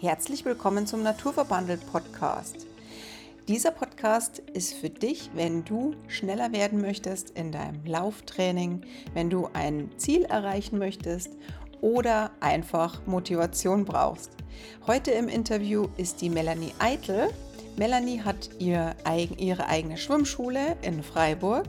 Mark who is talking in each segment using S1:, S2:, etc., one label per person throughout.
S1: Herzlich willkommen zum Naturverbandelt Podcast. Dieser Podcast ist für dich, wenn du schneller werden möchtest in deinem Lauftraining, wenn du ein Ziel erreichen möchtest oder einfach Motivation brauchst. Heute im Interview ist die Melanie Eitel. Melanie hat ihr, ihre eigene Schwimmschule in Freiburg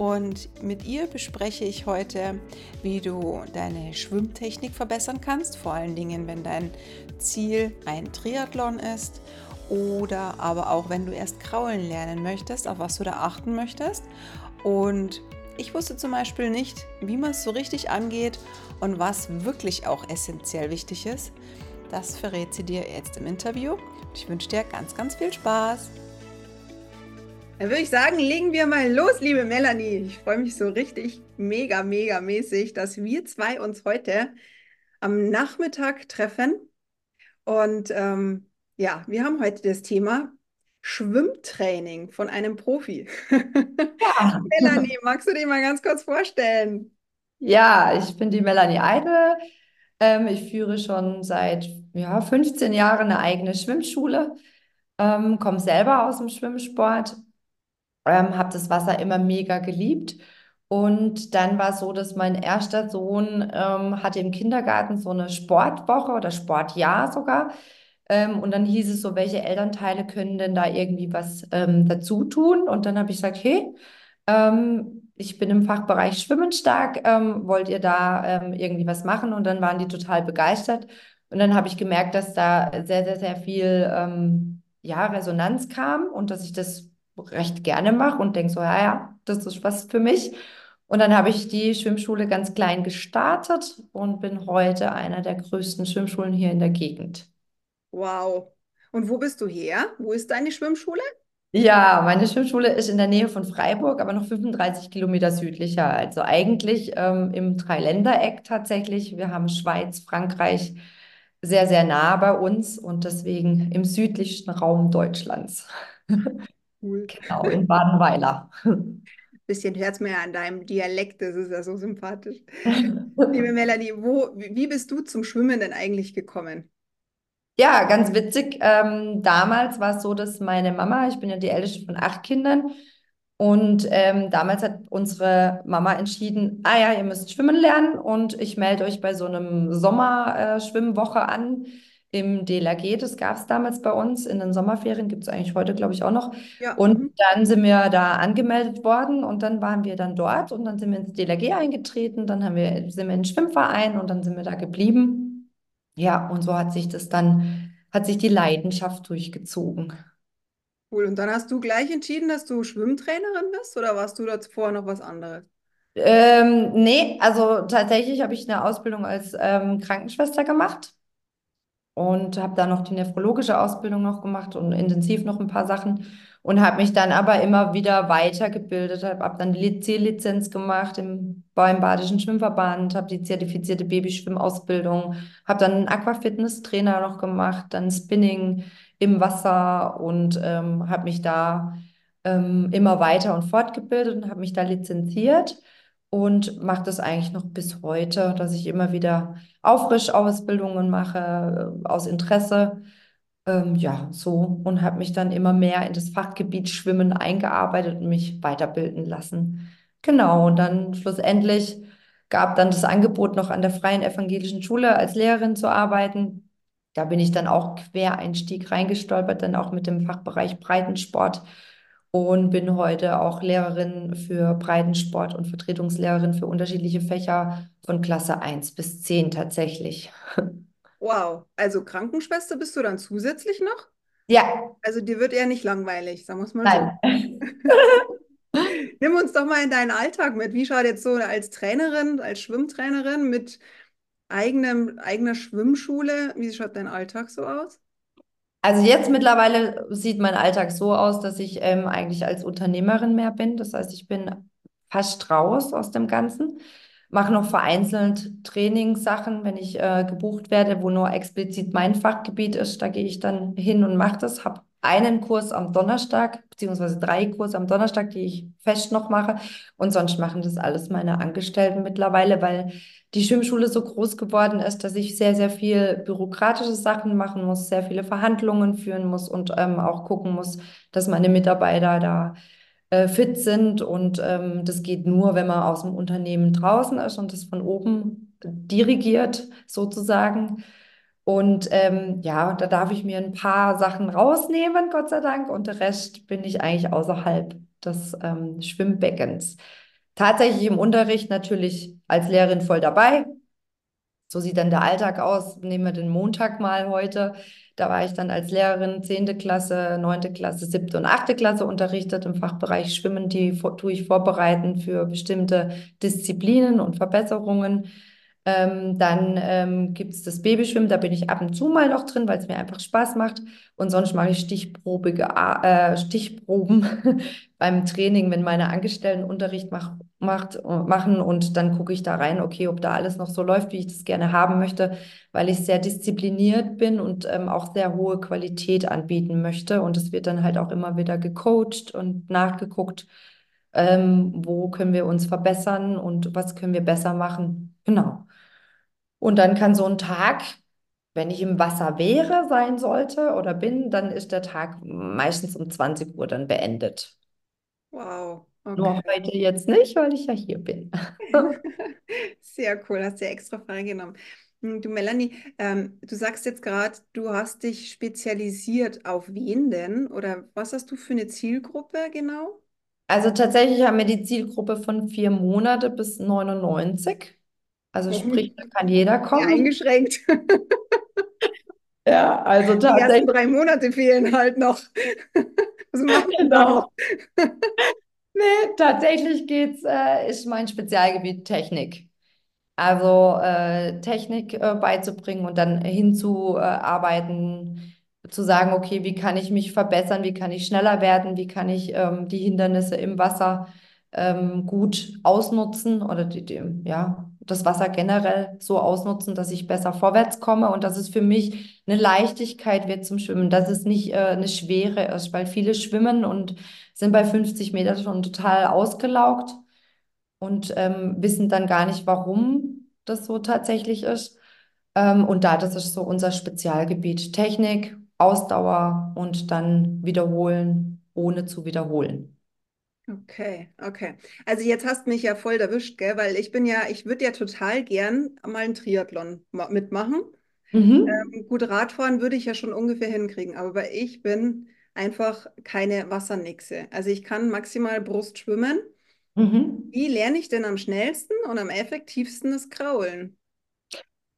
S1: und mit ihr bespreche ich heute, wie du deine Schwimmtechnik verbessern kannst, vor allen Dingen, wenn dein Ziel ein Triathlon ist oder aber auch, wenn du erst kraulen lernen möchtest, auf was du da achten möchtest. Und ich wusste zum Beispiel nicht, wie man es so richtig angeht und was wirklich auch essentiell wichtig ist. Das verrät sie dir jetzt im Interview. Ich wünsche dir ganz, ganz viel Spaß. Dann würde ich sagen, legen wir mal los, liebe Melanie. Ich freue mich so richtig mega, mega mäßig, dass wir zwei uns heute am Nachmittag treffen. Und ähm, ja, wir haben heute das Thema Schwimmtraining von einem Profi. Ja. Melanie, magst du dich mal ganz kurz vorstellen?
S2: Ja, ich bin die Melanie Eide. Ähm, ich führe schon seit ja, 15 Jahren eine eigene Schwimmschule, ähm, komme selber aus dem Schwimmsport ähm, habe das Wasser immer mega geliebt. Und dann war es so, dass mein erster Sohn ähm, hatte im Kindergarten so eine Sportwoche oder Sportjahr sogar. Ähm, und dann hieß es so, welche Elternteile können denn da irgendwie was ähm, dazu tun? Und dann habe ich gesagt, hey, ähm, ich bin im Fachbereich Schwimmen stark, ähm, wollt ihr da ähm, irgendwie was machen? Und dann waren die total begeistert. Und dann habe ich gemerkt, dass da sehr, sehr, sehr viel ja, Resonanz kam und dass ich das recht gerne mache und denke so, ja, ja, das ist was für mich. Und dann habe ich die Schwimmschule ganz klein gestartet und bin heute einer der größten Schwimmschulen hier in der Gegend.
S1: Wow. Und wo bist du her? Wo ist deine Schwimmschule?
S2: Ja, meine Schwimmschule ist in der Nähe von Freiburg, aber noch 35 Kilometer südlicher. Also eigentlich ähm, im Dreiländereck tatsächlich. Wir haben Schweiz, Frankreich sehr, sehr nah bei uns und deswegen im südlichsten Raum Deutschlands.
S1: Cool.
S2: Genau, in Badenweiler.
S1: Bisschen hört es mir an deinem Dialekt, das ist ja so sympathisch. Liebe Melanie, wo, wie bist du zum Schwimmen denn eigentlich gekommen?
S2: Ja, ganz witzig. Ähm, damals war es so, dass meine Mama, ich bin ja die älteste von acht Kindern, und ähm, damals hat unsere Mama entschieden, ah ja, ihr müsst schwimmen lernen und ich melde euch bei so einem Sommerschwimmwoche äh, an im DLRG, das gab es damals bei uns in den Sommerferien, gibt es eigentlich heute, glaube ich, auch noch. Ja. Und mhm. dann sind wir da angemeldet worden und dann waren wir dann dort und dann sind wir ins DLRG eingetreten, dann haben wir, sind wir in den Schwimmverein und dann sind wir da geblieben. Ja, und so hat sich das dann, hat sich die Leidenschaft durchgezogen.
S1: Cool, und dann hast du gleich entschieden, dass du Schwimmtrainerin bist oder warst du da vorher noch was anderes?
S2: Ähm, nee, also tatsächlich habe ich eine Ausbildung als ähm, Krankenschwester gemacht und habe da noch die nephrologische Ausbildung noch gemacht und intensiv noch ein paar Sachen und habe mich dann aber immer wieder weitergebildet, habe hab dann die C-Lizenz gemacht im, beim Badischen Schwimmverband, habe die zertifizierte Babyschwimmausbildung, habe dann einen Aquafitness-Trainer noch gemacht, dann Spinning im Wasser und ähm, habe mich da ähm, immer weiter und fortgebildet und habe mich da lizenziert und mache das eigentlich noch bis heute, dass ich immer wieder Auffrischausbildungen mache äh, aus Interesse. Ähm, ja, so und habe mich dann immer mehr in das Fachgebiet Schwimmen eingearbeitet und mich weiterbilden lassen. Genau, und dann schlussendlich gab dann das Angebot, noch an der Freien Evangelischen Schule als Lehrerin zu arbeiten. Da bin ich dann auch Quereinstieg reingestolpert, dann auch mit dem Fachbereich Breitensport und bin heute auch Lehrerin für Breitensport und Vertretungslehrerin für unterschiedliche Fächer von Klasse 1 bis 10 tatsächlich.
S1: Wow, also Krankenschwester bist du dann zusätzlich noch?
S2: Ja.
S1: Also dir wird eher nicht langweilig, sagen wir es mal Nein. so. Nimm uns doch mal in deinen Alltag mit. Wie schaut jetzt so als Trainerin, als Schwimmtrainerin mit eigenem, eigener Schwimmschule, wie schaut dein Alltag so aus?
S2: Also jetzt mittlerweile sieht mein Alltag so aus, dass ich ähm, eigentlich als Unternehmerin mehr bin. Das heißt, ich bin fast raus aus dem Ganzen, mache noch vereinzelt Trainingssachen, wenn ich äh, gebucht werde, wo nur explizit mein Fachgebiet ist. Da gehe ich dann hin und mache das. Habe einen Kurs am Donnerstag, beziehungsweise drei Kurse am Donnerstag, die ich fest noch mache. Und sonst machen das alles meine Angestellten mittlerweile, weil die Schwimmschule so groß geworden ist, dass ich sehr, sehr viel bürokratische Sachen machen muss, sehr viele Verhandlungen führen muss und ähm, auch gucken muss, dass meine Mitarbeiter da äh, fit sind. Und ähm, das geht nur, wenn man aus dem Unternehmen draußen ist und das von oben dirigiert sozusagen. Und ähm, ja, da darf ich mir ein paar Sachen rausnehmen, Gott sei Dank, und der Rest bin ich eigentlich außerhalb des ähm, Schwimmbeckens. Tatsächlich im Unterricht natürlich als Lehrerin voll dabei. So sieht dann der Alltag aus. Nehmen wir den Montag mal heute. Da war ich dann als Lehrerin 10. Klasse, 9. Klasse, 7. und 8. Klasse unterrichtet im Fachbereich Schwimmen. Die tue ich vorbereiten für bestimmte Disziplinen und Verbesserungen. Ähm, dann ähm, gibt es das Babyschwimmen, da bin ich ab und zu mal noch drin, weil es mir einfach Spaß macht. Und sonst mache ich stichprobige, äh, Stichproben beim Training, wenn meine Angestellten Unterricht mach, macht, äh, machen. Und dann gucke ich da rein, okay, ob da alles noch so läuft, wie ich das gerne haben möchte, weil ich sehr diszipliniert bin und ähm, auch sehr hohe Qualität anbieten möchte. Und es wird dann halt auch immer wieder gecoacht und nachgeguckt, ähm, wo können wir uns verbessern und was können wir besser machen. Genau. Und dann kann so ein Tag, wenn ich im Wasser wäre, sein sollte oder bin, dann ist der Tag meistens um 20 Uhr dann beendet.
S1: Wow.
S2: Okay. Nur heute jetzt nicht, weil ich ja hier bin.
S1: Sehr cool, hast du ja extra freigenommen. Hm, du, Melanie, ähm, du sagst jetzt gerade, du hast dich spezialisiert auf wen denn? Oder was hast du für eine Zielgruppe genau?
S2: Also tatsächlich haben wir die Zielgruppe von vier Monate bis 99. Also sprich, da kann jeder kommen.
S1: Ja, eingeschränkt.
S2: ja, also
S1: tatsächlich. Die ersten drei Monate fehlen halt noch.
S2: Was machen wir genau. nee, tatsächlich geht's, äh, ist mein Spezialgebiet Technik. Also äh, Technik äh, beizubringen und dann hinzuarbeiten, zu sagen, okay, wie kann ich mich verbessern, wie kann ich schneller werden, wie kann ich ähm, die Hindernisse im Wasser ähm, gut ausnutzen oder die, die, ja, das Wasser generell so ausnutzen, dass ich besser vorwärts komme und dass es für mich eine Leichtigkeit wird zum Schwimmen, dass es nicht äh, eine Schwere ist, weil viele schwimmen und sind bei 50 Metern schon total ausgelaugt und ähm, wissen dann gar nicht, warum das so tatsächlich ist. Ähm, und da, das ist so unser Spezialgebiet. Technik, Ausdauer und dann wiederholen, ohne zu wiederholen.
S1: Okay, okay. Also jetzt hast mich ja voll erwischt, gell? Weil ich bin ja, ich würde ja total gern mal einen Triathlon mitmachen. Mhm. Ähm, gut, Radfahren würde ich ja schon ungefähr hinkriegen, aber ich bin einfach keine Wassernixe. Also ich kann maximal Brust schwimmen. Mhm. Wie lerne ich denn am schnellsten und am effektivsten das Kraulen?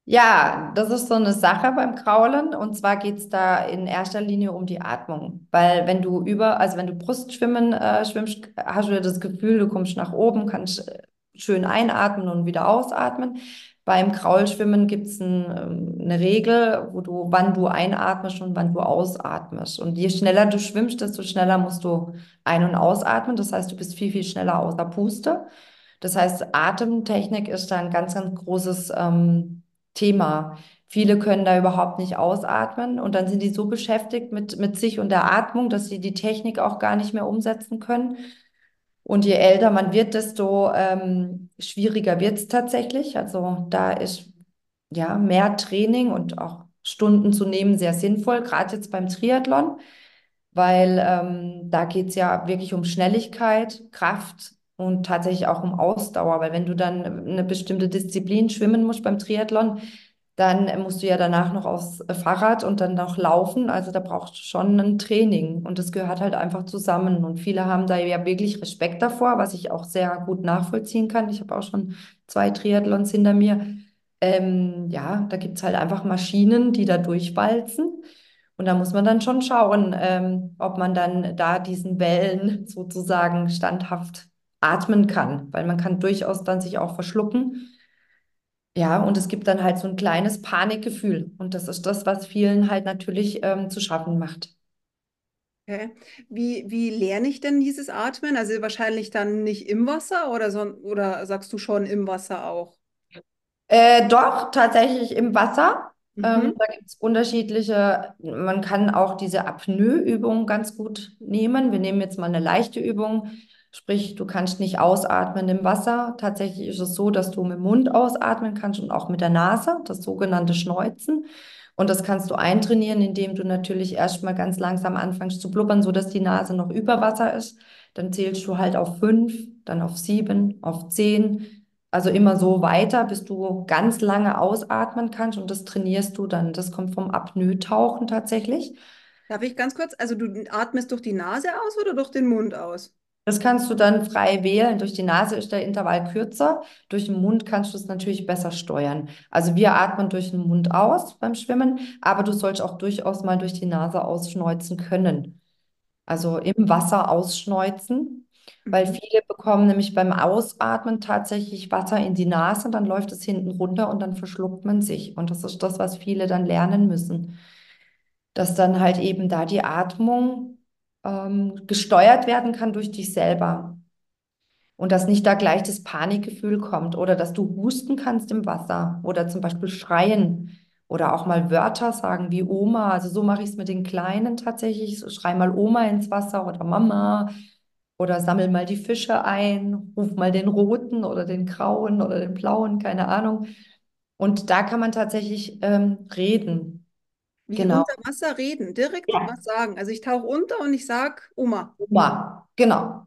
S2: Ja, das ist so eine Sache beim Kraulen. Und zwar geht es da in erster Linie um die Atmung. Weil wenn du über, also wenn du Brustschwimmen äh, schwimmst, hast du das Gefühl, du kommst nach oben, kannst äh, schön einatmen und wieder ausatmen. Beim Kraulschwimmen gibt es ein, ähm, eine Regel, wo du, wann du einatmest und wann du ausatmest. Und je schneller du schwimmst, desto schneller musst du ein- und ausatmen. Das heißt, du bist viel, viel schneller außer Puste. Das heißt, Atemtechnik ist da ein ganz, ganz großes ähm, Thema. Viele können da überhaupt nicht ausatmen und dann sind die so beschäftigt mit, mit sich und der Atmung, dass sie die Technik auch gar nicht mehr umsetzen können. Und je älter man wird, desto ähm, schwieriger wird es tatsächlich. Also da ist ja mehr Training und auch Stunden zu nehmen sehr sinnvoll, gerade jetzt beim Triathlon, weil ähm, da geht es ja wirklich um Schnelligkeit, Kraft und tatsächlich auch um Ausdauer, weil wenn du dann eine bestimmte Disziplin schwimmen musst beim Triathlon, dann musst du ja danach noch aufs Fahrrad und dann noch laufen. Also da brauchst du schon ein Training und das gehört halt einfach zusammen. Und viele haben da ja wirklich Respekt davor, was ich auch sehr gut nachvollziehen kann. Ich habe auch schon zwei Triathlons hinter mir. Ähm, ja, da gibt es halt einfach Maschinen, die da durchwalzen. Und da muss man dann schon schauen, ähm, ob man dann da diesen Wellen sozusagen standhaft atmen kann, weil man kann durchaus dann sich auch verschlucken. Ja, und es gibt dann halt so ein kleines Panikgefühl. Und das ist das, was vielen halt natürlich ähm, zu schaffen macht.
S1: Okay. Wie, wie lerne ich denn dieses Atmen? Also wahrscheinlich dann nicht im Wasser oder, so, oder sagst du schon im Wasser auch?
S2: Äh, doch, tatsächlich im Wasser. Ähm,
S1: Mhm.
S2: da gibt es unterschiedliche, man kann auch diese Apnoe-Übung ganz gut nehmen. Wir nehmen jetzt mal eine leichte Übung, sprich, du kannst nicht ausatmen im Wasser. Tatsächlich ist es so, dass du mit dem Mund ausatmen kannst und auch mit der Nase, das sogenannte Schneuzen. Und das kannst du eintrainieren, indem du natürlich erstmal ganz langsam anfängst zu blubbern, sodass die Nase noch über Wasser ist. Dann zählst du halt auf fünf, dann auf sieben, auf zehn. Also immer so weiter, bis du ganz lange ausatmen kannst und das trainierst du dann. Das kommt vom Apnoe-Tauchen tatsächlich.
S1: Darf ich ganz kurz, also du atmest durch die Nase aus oder durch den Mund aus?
S2: Das kannst du dann frei wählen. Durch die Nase ist der Intervall kürzer. Durch den Mund kannst du es natürlich besser steuern. Also wir atmen durch den Mund aus beim Schwimmen, aber du sollst auch durchaus mal durch die Nase ausschneuzen können. Also im Wasser ausschneuzen, weil
S1: Mhm.
S2: viele bekommen nämlich beim Ausatmen tatsächlich Wasser in die Nase, dann läuft es hinten runter und dann verschluckt man sich. Und das ist das, was viele dann lernen müssen, dass dann halt eben da die Atmung ähm, gesteuert werden kann durch dich selber. Und dass nicht da gleich das Panikgefühl kommt oder dass du husten kannst im Wasser oder zum Beispiel schreien oder auch mal Wörter sagen wie Oma. Also so mache ich es mit den Kleinen tatsächlich. So, schrei mal Oma ins Wasser oder Mama oder sammel mal die Fische ein, ruf mal den roten oder den grauen oder den blauen, keine Ahnung. Und da kann man tatsächlich ähm, reden.
S1: Wie
S2: Genau.
S1: unter Wasser reden, direkt
S2: Ja.
S1: was sagen. Also ich tauche unter und ich sag Oma.
S2: Oma. Genau.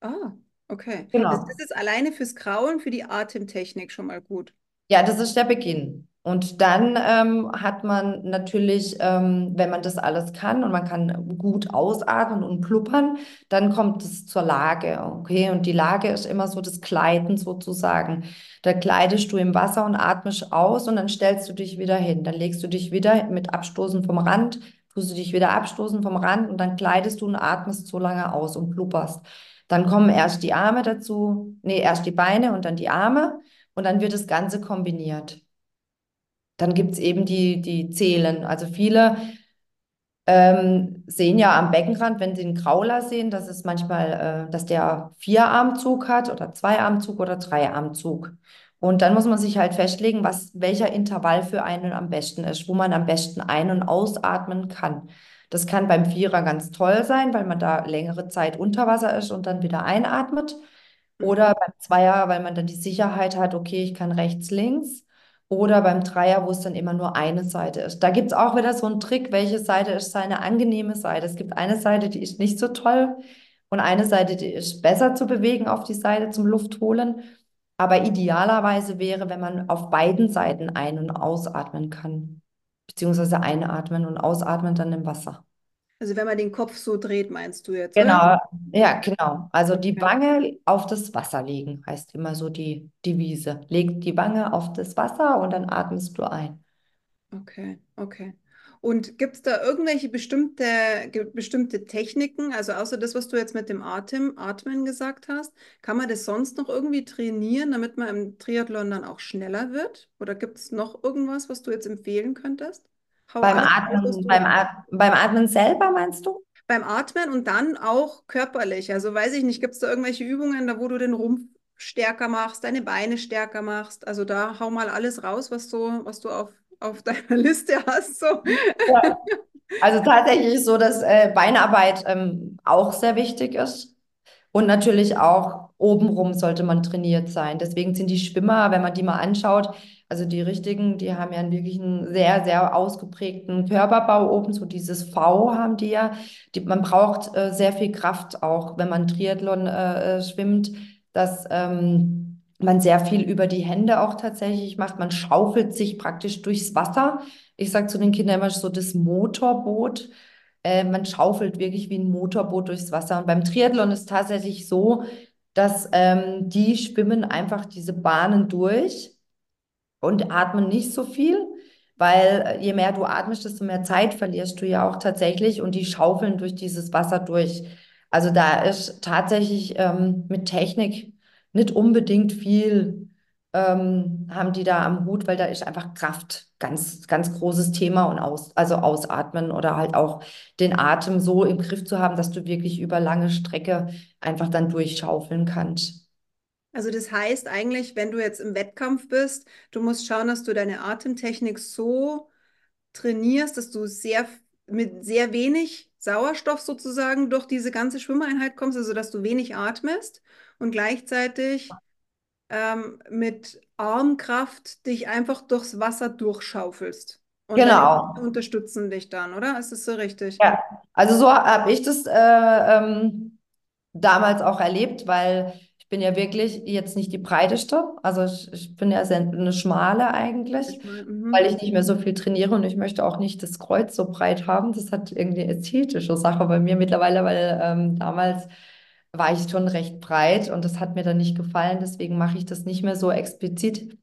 S1: Ah, okay. Also das
S2: Genau.
S1: ist alleine fürs Kraulen, für die Atemtechnik schon mal gut.
S2: Ja, das ist der Beginn. Und dann ähm, hat man natürlich, ähm, wenn man das alles kann und man kann gut ausatmen und pluppern, dann kommt es zur Lage. Okay, und die Lage ist immer so das Gleiten sozusagen. Da gleitest du im Wasser und atmest aus und dann stellst du dich wieder hin. Dann legst du dich wieder mit Abstoßen vom Rand, tust du dich wieder abstoßen vom Rand und dann gleitest du und atmest so lange aus und plupperst. Dann kommen erst die Arme dazu, nee, erst die Beine und dann die Arme. Und dann wird das Ganze kombiniert. Dann gibt es eben die, die Zählen. Also viele ähm, sehen ja am Beckenrand, wenn sie einen Krauler sehen, dass es manchmal, äh, dass der Vierarmzug hat oder Zweiarmzug oder Dreiarmzug. Und dann muss man sich halt festlegen, was, welcher Intervall für einen am besten ist, wo man am besten ein- und ausatmen kann. Das kann beim Vierer ganz toll sein, weil man da längere Zeit unter Wasser ist und dann wieder einatmet. Oder beim Zweier, weil man dann die Sicherheit hat, okay, ich kann rechts, links. Oder beim Dreier, wo es dann immer nur eine Seite ist. Da gibt es auch wieder so einen Trick, welche Seite ist seine angenehme Seite. Es gibt eine Seite, die ist nicht so toll und eine Seite, die ist besser zu bewegen auf die Seite zum Luftholen. Aber idealerweise wäre, wenn man auf beiden Seiten ein- und ausatmen kann. Beziehungsweise einatmen und ausatmen dann im Wasser.
S1: Also wenn man den Kopf so dreht, meinst du jetzt, oder?
S2: Genau, ja, genau. Also die. Wange auf das Wasser legen, heißt immer so die Devise. Leg die Wange auf das Wasser und dann atmest du ein.
S1: Okay, okay. Und gibt es da irgendwelche bestimmte, bestimmte Techniken, also außer das, was du jetzt mit dem Atem, Atmen gesagt hast, kann man das sonst noch irgendwie trainieren, damit man im Triathlon dann auch schneller wird? Oder gibt es noch irgendwas, was du jetzt empfehlen könntest? Hau
S2: Beim Atmen,
S1: du
S2: beim At beim Atmen selber meinst du?
S1: beim Atmen und dann auch körperlich. Also weiß ich nicht, gibt es da irgendwelche Übungen, da wo du den Rumpf stärker machst, deine Beine stärker machst? Also da hau mal alles raus, was so, was du auf, auf deiner Liste hast. So.
S2: Ja. Also tatsächlich so, dass äh, Beinarbeit ähm, auch sehr wichtig ist. Und natürlich auch obenrum sollte man trainiert sein. Deswegen sind die Schwimmer, wenn man die mal anschaut, also die richtigen, die haben ja wirklich einen sehr, sehr ausgeprägten Körperbau oben, so dieses V haben die ja. Die, man braucht äh, sehr viel Kraft auch, wenn man Triathlon äh, äh, schwimmt, dass ähm, man sehr viel über die Hände auch tatsächlich macht. Man schaufelt sich praktisch durchs Wasser. Ich sage zu den Kindern immer so das Motorboot äh, man schaufelt wirklich wie ein Motorboot durchs Wasser. Und beim Triathlon ist es tatsächlich so, dass ähm, die schwimmen einfach diese Bahnen durch und atmen nicht so viel, weil äh, je mehr du atmest, desto mehr Zeit verlierst du ja auch tatsächlich und die schaufeln durch dieses Wasser durch. Also da ist tatsächlich ähm, mit Technik nicht unbedingt viel ähm, haben die da am Hut, weil da ist einfach Kraft ganz, ganz großes Thema und aus, also ausatmen oder halt auch den Atem so im Griff zu haben, dass du wirklich über lange Strecke einfach dann durchschaufeln kannst.
S1: Also das heißt eigentlich, wenn du jetzt im Wettkampf bist, du musst schauen, dass du deine Atemtechnik so trainierst, dass du sehr mit sehr wenig Sauerstoff sozusagen durch diese ganze Schwimmeinheit kommst, also dass du wenig atmest und gleichzeitig ähm, mit Armkraft dich einfach durchs Wasser durchschaufelst. Und
S2: Genau.
S1: Unterstützen dich dann, oder? Ist das so richtig?
S2: Ja, also so habe ich das äh, ähm, damals auch erlebt, weil ich bin ja wirklich jetzt nicht die breiteste. Also ich, ich bin ja sehr, eine schmale eigentlich,
S1: Ich mein,
S2: weil
S1: mhm.
S2: ich nicht mehr so viel trainiere und ich möchte auch nicht das Kreuz so breit haben. Das hat irgendwie eine ästhetische Sache bei mir mittlerweile, weil ähm, damals war ich schon recht breit und das hat mir dann nicht gefallen. Deswegen mache ich das nicht mehr so explizit.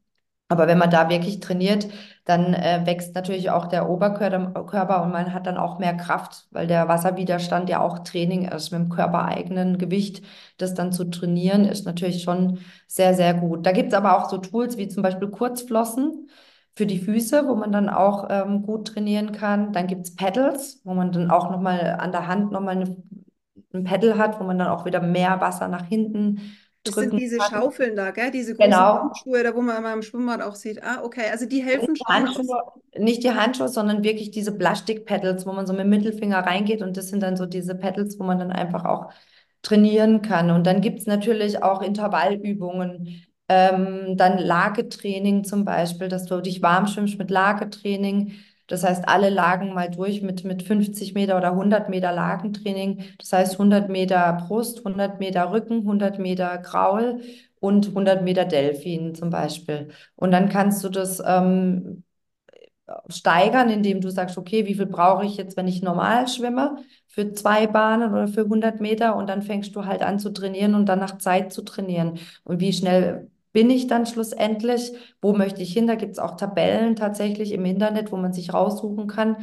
S2: Aber wenn man da wirklich trainiert, dann äh, wächst natürlich auch der Oberkörper und man hat dann auch mehr Kraft, weil der Wasserwiderstand ja auch Training ist. Mit dem körpereigenen Gewicht, das dann zu trainieren, ist natürlich schon sehr, sehr gut. Da gibt es aber auch so Tools wie zum Beispiel Kurzflossen für die Füße, wo man dann auch ähm, gut trainieren kann. Dann gibt es Pedals, wo man dann auch nochmal an der Hand nochmal ein Pedal hat, wo man dann auch wieder mehr Wasser nach hinten
S1: Das sind diese
S2: kann.
S1: Schaufeln da, gell? Diese großen
S2: Genau.
S1: Handschuhe, da wo man immer im Schwimmbad auch sieht. Ah, okay. Also die helfen
S2: Die
S1: schon.
S2: Handschuhe, nicht die Handschuhe, sondern wirklich diese Plastik-Pedals, wo man so mit dem Mittelfinger reingeht und das sind dann so diese Pedals, wo man dann einfach auch trainieren kann. Und dann gibt es natürlich auch Intervallübungen, ähm, dann Lagetraining zum Beispiel, dass du dich warm schwimmst mit Lagetraining. Das heißt, alle Lagen mal durch mit, mit 50 Meter oder 100 Meter Lagentraining. Das heißt, 100 Meter Brust, 100 Meter Rücken, 100 Meter Kraul und 100 Meter Delfin zum Beispiel. Und dann kannst du das ähm, steigern, indem du sagst, okay, wie viel brauche ich jetzt, wenn ich normal schwimme, für zwei Bahnen oder für 100 Meter und dann fängst du halt an zu trainieren und dann nach Zeit zu trainieren. Und wie schnell bin ich dann schlussendlich? Wo möchte ich hin? Da gibt es auch Tabellen tatsächlich im Internet, wo man sich raussuchen kann.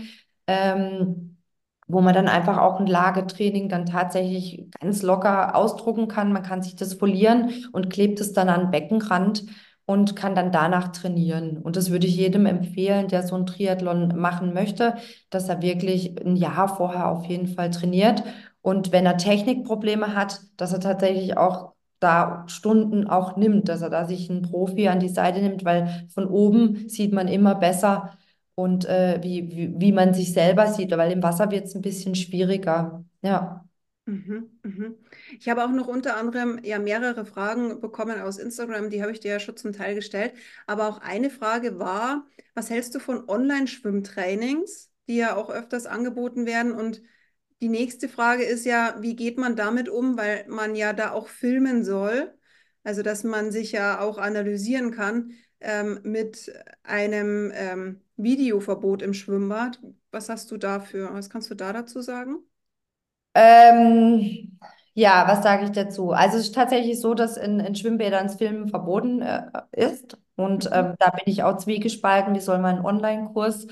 S2: Ähm, wo man dann einfach auch ein Lagetraining dann tatsächlich ganz locker ausdrucken kann. Man kann sich das folieren und klebt es dann an den Beckenrand und kann dann danach trainieren. Und das würde ich jedem empfehlen, der so ein Triathlon machen möchte, dass er wirklich ein Jahr vorher auf jeden Fall trainiert. Und wenn er Technikprobleme hat, dass er tatsächlich auch da Stunden auch nimmt, dass er da sich einen Profi an die Seite nimmt, weil von oben sieht man immer besser und äh, wie, wie, wie man sich selber sieht, weil im Wasser wird es ein bisschen schwieriger. Ja.
S1: Mhm, mhm. Ich habe auch noch unter anderem ja mehrere Fragen bekommen aus Instagram, die habe ich dir ja schon zum Teil gestellt. Aber auch eine Frage war, was hältst du von Online-Schwimmtrainings, die ja auch öfters angeboten werden? Und die nächste Frage ist ja, wie geht man damit um, weil man ja da auch filmen soll, also dass man sich ja auch analysieren kann ähm, mit einem ähm, Videoverbot im Schwimmbad. Was hast du dafür? Was kannst du da dazu sagen?
S2: Ähm, ja, was sage ich dazu? Also es ist tatsächlich so, dass in, in Schwimmbädern das Filmen verboten äh, ist. Und
S1: Mhm.
S2: ähm, da bin ich auch zwiegespalten. Wie soll man einen Online-Kurs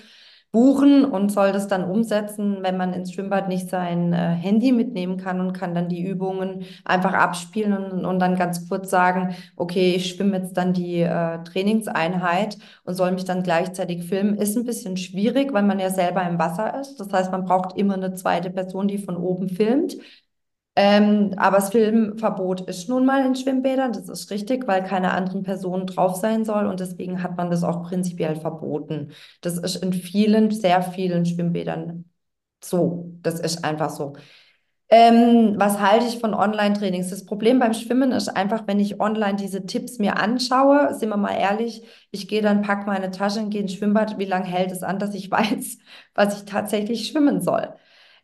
S2: buchen und soll das dann umsetzen, wenn man ins Schwimmbad nicht sein äh, Handy mitnehmen kann und kann dann die Übungen einfach abspielen und, und dann ganz kurz sagen, okay, ich schwimme jetzt dann die äh, Trainingseinheit und soll mich dann gleichzeitig filmen, ist ein bisschen schwierig, weil man ja selber im Wasser ist. Das heißt, man braucht immer eine zweite Person, die von oben filmt. Ähm, aber das Filmverbot ist nun mal in Schwimmbädern, das ist richtig, weil keine anderen Personen drauf sein soll und deswegen hat man das auch prinzipiell verboten. Das ist in vielen, sehr vielen Schwimmbädern so. Das ist einfach so. Ähm, was halte ich von Online-Trainings? Das Problem beim Schwimmen ist einfach, wenn ich online diese Tipps mir anschaue, sind wir mal ehrlich, ich gehe dann, packe meine Tasche und gehe ins Schwimmbad. Wie lange hält es an, dass ich weiß, was ich tatsächlich schwimmen soll?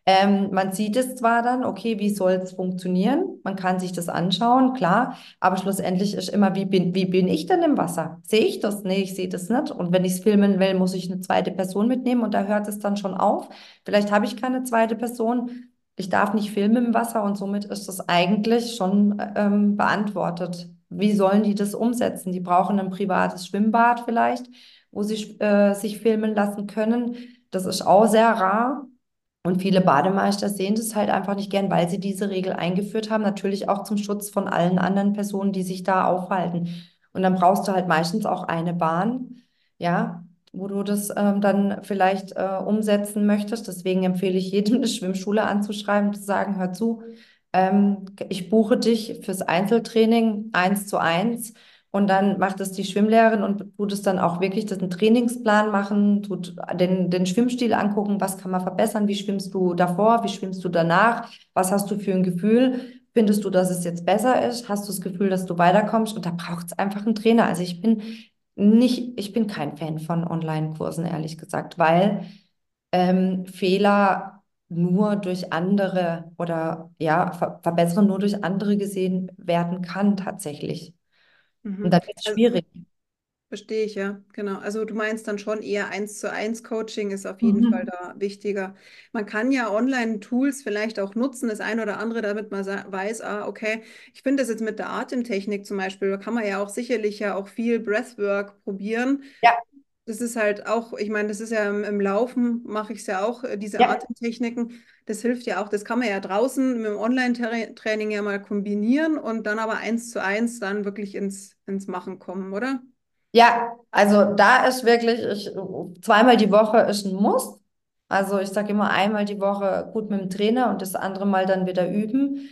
S2: Ähm, man sieht es zwar dann, okay, wie soll es funktionieren? Man kann sich das anschauen, klar, aber schlussendlich ist immer, wie bin, wie bin ich denn im Wasser? Sehe ich das? Nee, ich sehe das nicht. Und wenn ich es filmen will, muss ich eine zweite Person mitnehmen und da hört es dann schon auf. Vielleicht habe ich keine zweite Person. Ich darf nicht filmen im Wasser und somit ist das eigentlich schon ähm, beantwortet. Wie sollen die das umsetzen? Die brauchen ein privates Schwimmbad vielleicht, wo sie äh, sich filmen lassen können. Das ist auch sehr rar. Und viele Bademeister sehen das halt einfach nicht gern, weil sie diese Regel eingeführt haben. Natürlich auch zum Schutz von allen anderen Personen, die sich da aufhalten. Und dann brauchst du halt meistens auch eine Bahn, ja, wo du das ähm, dann vielleicht äh, umsetzen möchtest. Deswegen empfehle ich jedem, eine Schwimmschule anzuschreiben, zu sagen, hör zu, ähm, ich buche dich fürs Einzeltraining eins zu eins und dann macht es die Schwimmlehrerin und tut es dann auch wirklich das einen Trainingsplan machen, tut den, den Schwimmstil angucken, was kann man verbessern, wie schwimmst du davor, wie schwimmst du danach, was hast du für ein Gefühl, findest du, dass es jetzt besser ist, hast du das Gefühl, dass du weiterkommst und da braucht es einfach einen Trainer. Also ich bin nicht, ich bin kein Fan von Online-Kursen, ehrlich gesagt, weil ähm, Fehler nur durch andere oder ja, Ver Verbesserungen nur durch andere gesehen werden kann tatsächlich. Und
S1: Mhm.
S2: dann wird es
S1: Also,
S2: schwierig.
S1: verstehe ich, ja, genau. Also du meinst dann schon eher eins zu eins Coaching ist auf jeden Fall
S2: Mhm.
S1: da wichtiger. Man kann ja Online-Tools vielleicht auch nutzen, das eine oder andere, damit man weiß, ah, okay, ich finde das jetzt mit der Atemtechnik zum Beispiel, da kann man ja auch sicherlich ja auch viel Breathwork probieren.
S2: Ja,
S1: Das ist halt auch, ich meine, das ist ja im, im Laufen, mache ich es ja auch, äh, diese
S2: ja.
S1: Atemtechniken. Das hilft ja auch, das kann man ja draußen mit dem Online-Training ja mal kombinieren und dann aber eins zu eins dann wirklich ins, ins Machen kommen, oder?
S2: Ja, also da ist wirklich, ich, zweimal die Woche ist ein Muss. Also ich sage immer einmal die Woche gut mit dem Trainer und das andere Mal dann wieder üben.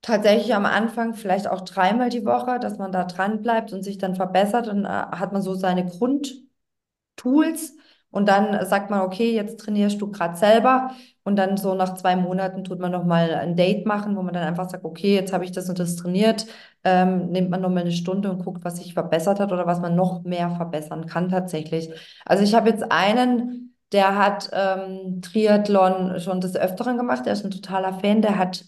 S2: Tatsächlich am Anfang vielleicht auch dreimal die Woche, dass man da dran bleibt und sich dann verbessert. Und äh, hat man so seine Grundtools und dann sagt man, okay, jetzt trainierst du gerade selber. Und dann so nach zwei Monaten tut man nochmal ein Date machen, wo man dann einfach sagt, okay, jetzt habe ich das und das trainiert. Ähm, nimmt man nochmal eine Stunde und guckt, was sich verbessert hat oder was man noch mehr verbessern kann tatsächlich. Also ich habe jetzt einen, der hat ähm, Triathlon schon des Öfteren gemacht, der ist ein totaler Fan, der hat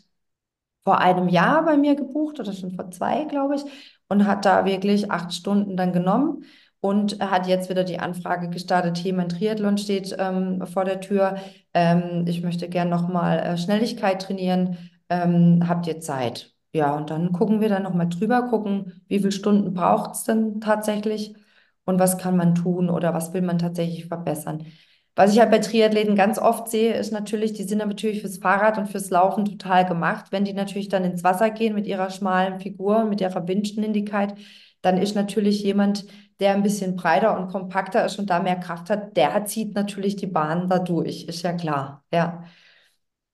S2: vor einem Jahr bei mir gebucht oder schon vor zwei, glaube ich, und hat da wirklich acht Stunden dann genommen. Und hat jetzt wieder die Anfrage gestartet, hier mein Triathlon steht ähm, vor der Tür. Ähm, ich möchte gern nochmal äh, Schnelligkeit trainieren. Ähm, habt ihr Zeit? Ja, und dann gucken wir dann nochmal drüber, gucken, wie viele Stunden braucht es denn tatsächlich und was kann man tun oder was will man tatsächlich verbessern. Was ich halt bei Triathleten ganz oft sehe, ist natürlich, die sind natürlich fürs Fahrrad und fürs Laufen total gemacht. Wenn die natürlich dann ins Wasser gehen mit ihrer schmalen Figur, mit ihrer Windschnelligkeit, dann ist natürlich jemand, der ein bisschen breiter und kompakter ist und da mehr Kraft hat, der zieht natürlich die Bahn da durch, ist ja klar. Ja,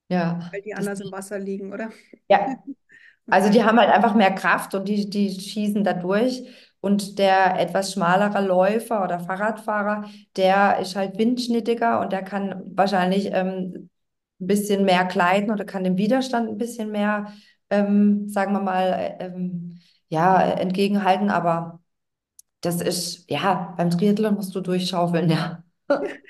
S2: ja.
S1: Weil die
S2: Das,
S1: anders im Wasser liegen, oder?
S2: ja, also die haben halt einfach mehr Kraft und die, die schießen da durch. Und der etwas schmalere Läufer oder Fahrradfahrer, der ist halt windschnittiger und der kann wahrscheinlich ähm, ein bisschen mehr gleiten oder kann dem Widerstand ein bisschen mehr, ähm, sagen wir mal, äh, ähm, ja, entgegenhalten. Aber das ist, ja, beim Triathlon musst du durchschaufeln, ja.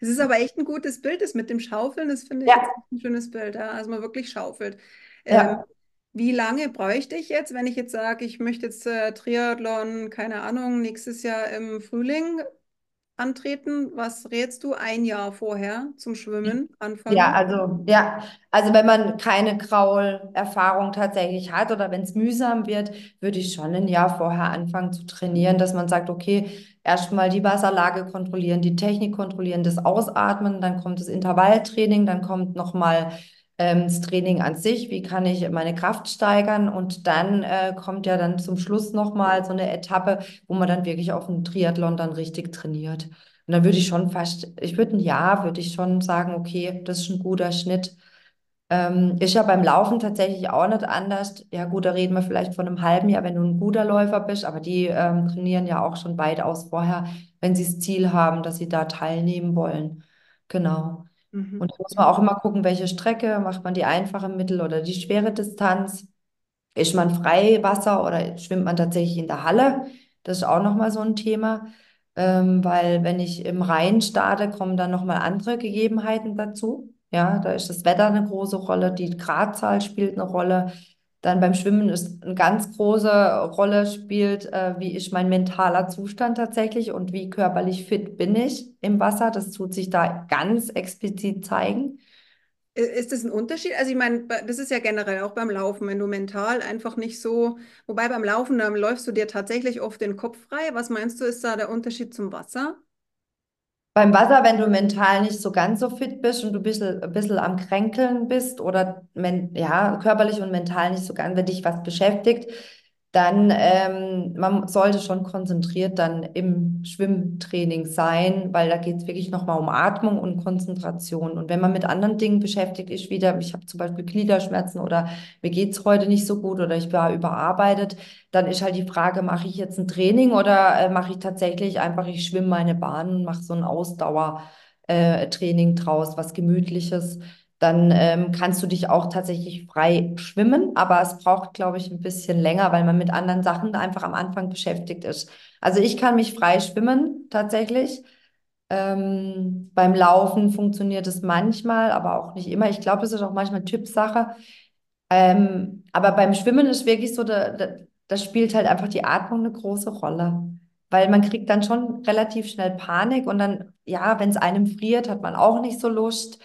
S1: Es ist aber echt ein gutes Bild, das mit dem Schaufeln, das finde ich jetzt
S2: Ja,
S1: ein schönes Bild, ja, also man wirklich schaufelt. Ähm,
S2: ja.
S1: wie lange bräuchte ich jetzt, wenn ich jetzt sage, ich möchte jetzt äh, Triathlon, keine Ahnung, nächstes Jahr im Frühling antreten? Was rätst du ein Jahr vorher zum Schwimmen
S2: Ja,
S1: anfangen?
S2: also, ja, also wenn man keine Kraulerfahrung tatsächlich hat oder wenn es mühsam wird, würde ich schon ein Jahr vorher anfangen zu trainieren, dass man sagt, okay, erstmal die Wasserlage kontrollieren, die Technik kontrollieren, das Ausatmen, dann kommt das Intervalltraining, dann kommt nochmal ähm, das Training an sich, wie kann ich meine Kraft steigern und dann äh, kommt ja dann zum Schluss nochmal so eine Etappe, wo man dann wirklich auf dem Triathlon dann richtig trainiert. Und dann würde ich schon fast, ich würde ein Jahr, würde ich schon sagen, okay, das ist ein guter Schnitt. Ähm, ist ja beim Laufen tatsächlich auch nicht anders. Ja, gut, da reden wir vielleicht von einem halben Jahr, wenn du ein guter Läufer bist, aber die ähm, trainieren ja auch schon weitaus vorher, wenn sie das Ziel haben, dass sie da teilnehmen wollen. Genau.
S1: Mhm.
S2: Und da muss man auch immer gucken, welche Strecke, macht man die einfache, mittel- oder die schwere Distanz. Ist man Freiwasser oder schwimmt man tatsächlich in der Halle? Das ist auch nochmal so ein Thema, ähm, weil wenn ich im Rhein starte, kommen dann nochmal andere Gegebenheiten dazu. Ja, da ist das Wetter eine große Rolle, die Gradzahl spielt eine Rolle. Dann beim Schwimmen ist eine ganz große Rolle spielt, äh, wie ist mein mentaler Zustand tatsächlich und wie körperlich fit bin ich im Wasser. Das tut sich da ganz explizit zeigen.
S1: Ist das ein Unterschied? Also ich meine, das ist ja generell auch beim Laufen, wenn du mental einfach nicht so, wobei beim Laufen, dann läufst du dir tatsächlich oft den Kopf frei. Was meinst du, ist da der Unterschied zum Wasser?
S2: Beim Wasser, wenn du mental nicht so ganz so fit bist und du ein bisschen, ein bisschen am Kränkeln bist oder men ja, körperlich und mental nicht so ganz, wenn dich was beschäftigt, dann ähm, man sollte schon konzentriert dann im Schwimmtraining sein, weil da geht es wirklich nochmal um Atmung und Konzentration. Und wenn man mit anderen Dingen beschäftigt ist, wieder, ich habe zum Beispiel Gliederschmerzen oder mir geht es heute nicht so gut oder ich war überarbeitet, dann ist halt die Frage, mache ich jetzt ein Training oder äh, mache ich tatsächlich einfach, ich schwimme meine Bahn und mache so ein Ausdauertraining draus, was Gemütliches dann ähm, kannst du dich auch tatsächlich frei schwimmen, aber es braucht, glaube ich, ein bisschen länger, weil man mit anderen Sachen einfach am Anfang beschäftigt ist. Also ich kann mich frei schwimmen tatsächlich. Ähm, beim Laufen funktioniert es manchmal, aber auch nicht immer. Ich glaube, es ist auch manchmal Typsache. Ähm, aber beim Schwimmen ist wirklich so, da, da, da spielt halt einfach die Atmung eine große Rolle. Weil man kriegt dann schon relativ schnell Panik und dann, ja, wenn es einem friert, hat man auch nicht so Lust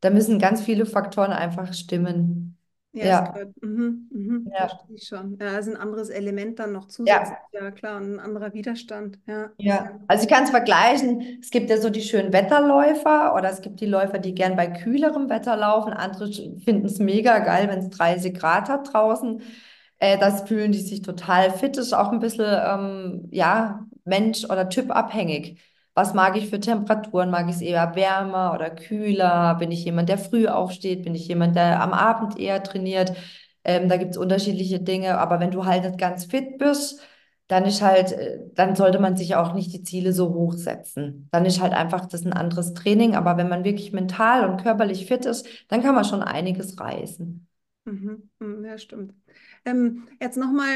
S2: da müssen ganz viele Faktoren einfach stimmen.
S1: Ja,
S2: Ja.
S1: Mhm, mhm,
S2: ja,
S1: verstehe ich schon. Ja, ist ein anderes Element dann noch zusätzlich.
S2: ja.
S1: Ja, klar, ein anderer Widerstand. Ja,
S2: Ja, also ich kann es vergleichen. Es gibt ja so die schönen Wetterläufer oder es gibt die Läufer, die gern bei kühlerem Wetter laufen. Andere finden es mega geil, wenn es 30 Grad hat draußen. Äh, das fühlen die sich total fit. Ist auch ein bisschen, ähm, ja, Mensch- oder Typabhängig. Was mag ich für Temperaturen? Mag ich es eher wärmer oder kühler? Bin ich jemand, der früh aufsteht? Bin ich jemand, der am Abend eher trainiert? Ähm, da gibt es unterschiedliche Dinge. Aber wenn du halt nicht ganz fit bist, dann ist halt, äh, dann sollte man sich auch nicht die Ziele so hoch setzen. Dann ist halt einfach das ein anderes Training. Aber wenn man wirklich mental und körperlich fit ist, dann kann man schon einiges reißen.
S1: Mhm, mhm, ja, stimmt. Ähm, jetzt nochmal,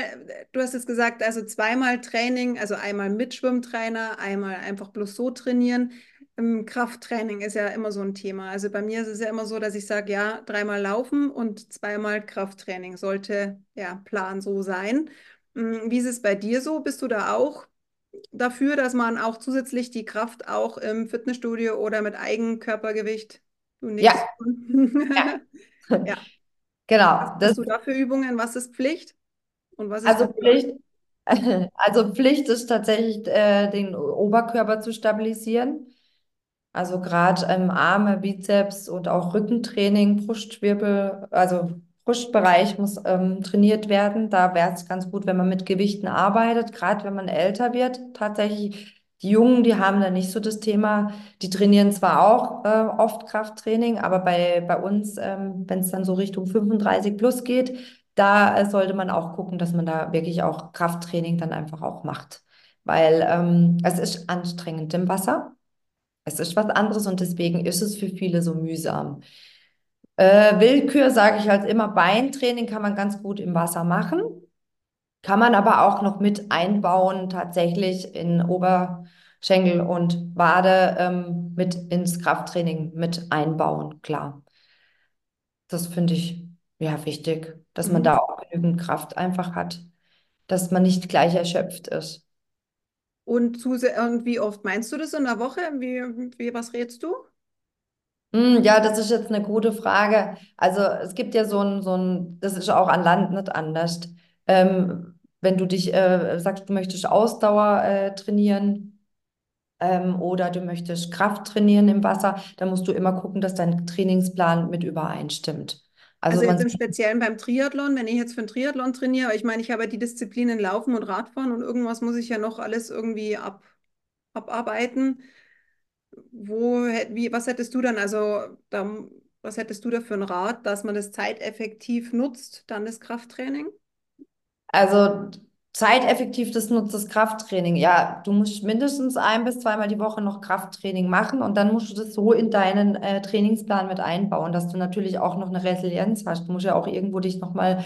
S1: du hast jetzt gesagt, also zweimal Training, also einmal mit Schwimmtrainer, einmal einfach bloß so trainieren. Ähm, Krafttraining ist ja immer so ein Thema. Also bei mir ist es ja immer so, dass ich sage, ja, dreimal laufen und zweimal Krafttraining sollte ja Plan so sein. Ähm, wie ist es bei dir so? Bist du da auch dafür, dass man auch zusätzlich die Kraft auch im Fitnessstudio oder mit Eigenkörpergewicht, du.
S2: Ja, ja.
S1: Ja.
S2: Genau. Das,
S1: hast du da für Übungen? Was ist Pflicht und was ist
S2: also
S1: optional?
S2: Pflicht, also Pflicht ist tatsächlich, äh, den Oberkörper zu stabilisieren. Also gerade ähm, Arme, Bizeps und auch Rückentraining, Brustwirbel, also Brustbereich muss ähm, trainiert werden. Da wäre es ganz gut, wenn man mit Gewichten arbeitet, gerade wenn man älter wird. Tatsächlich, die Jungen, die haben da nicht so das Thema. Die trainieren zwar auch äh, oft Krafttraining, aber bei, bei uns, ähm, wenn es dann so Richtung 35 plus geht, da äh, sollte man auch gucken, dass man da wirklich auch Krafttraining dann einfach auch macht. Weil ähm, es ist anstrengend im Wasser. Es ist was anderes und deswegen ist es für viele so mühsam. Äh, Willkür, sage ich halt immer, Beintraining kann man ganz gut im Wasser machen, kann man aber auch noch mit einbauen, tatsächlich in Oberschenkel und Wade ähm, mit ins Krafttraining mit einbauen, klar. Das finde ich ja wichtig, dass man
S1: Mhm.
S2: da auch genügend Kraft einfach hat, dass man nicht gleich erschöpft ist.
S1: Und, und wie oft meinst du das in der Woche? Wie, wie, was rätst du?
S2: Hm, Ja, das ist jetzt eine gute Frage. Also es gibt ja so ein, so ein, das ist auch an Land nicht anders. Ähm, wenn du dich äh, sagst, du möchtest Ausdauer äh, trainieren ähm, oder du möchtest Kraft trainieren im Wasser, dann musst du immer gucken, dass dein Trainingsplan mit übereinstimmt. Also
S1: Also jetzt im Speziellen beim Triathlon, wenn ich jetzt für einen Triathlon trainiere, ich meine, ich habe ja die Disziplinen Laufen und Radfahren und irgendwas muss ich ja noch alles irgendwie ab, abarbeiten. Wo, wie, was hättest du dann, also da, was hättest du da für einen Rat, dass man das zeiteffektiv nutzt, dann das Krafttraining?
S2: Also zeiteffektiv das nutzt das Krafttraining. Ja, du musst mindestens ein bis zweimal die Woche noch Krafttraining machen und dann musst du das so in deinen äh, Trainingsplan mit einbauen, dass du natürlich auch noch eine Resilienz hast. Du musst ja auch irgendwo dich nochmal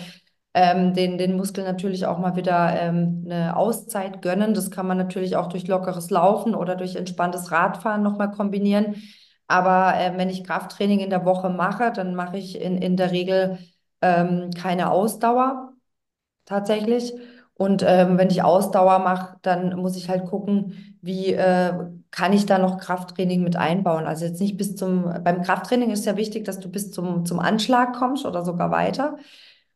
S2: ähm, den, den Muskeln natürlich auch mal wieder ähm, eine Auszeit gönnen. Das kann man natürlich auch durch lockeres Laufen oder durch entspanntes Radfahren nochmal kombinieren. Aber äh, wenn ich Krafttraining in der Woche mache, dann mache ich in, in der Regel ähm, keine Ausdauer tatsächlich. Und ähm, wenn ich Ausdauer mache, dann muss ich halt gucken, wie äh, kann ich da noch Krafttraining mit einbauen. Also jetzt nicht bis zum, beim Krafttraining ist ja wichtig, dass du bis zum, zum Anschlag kommst oder sogar weiter.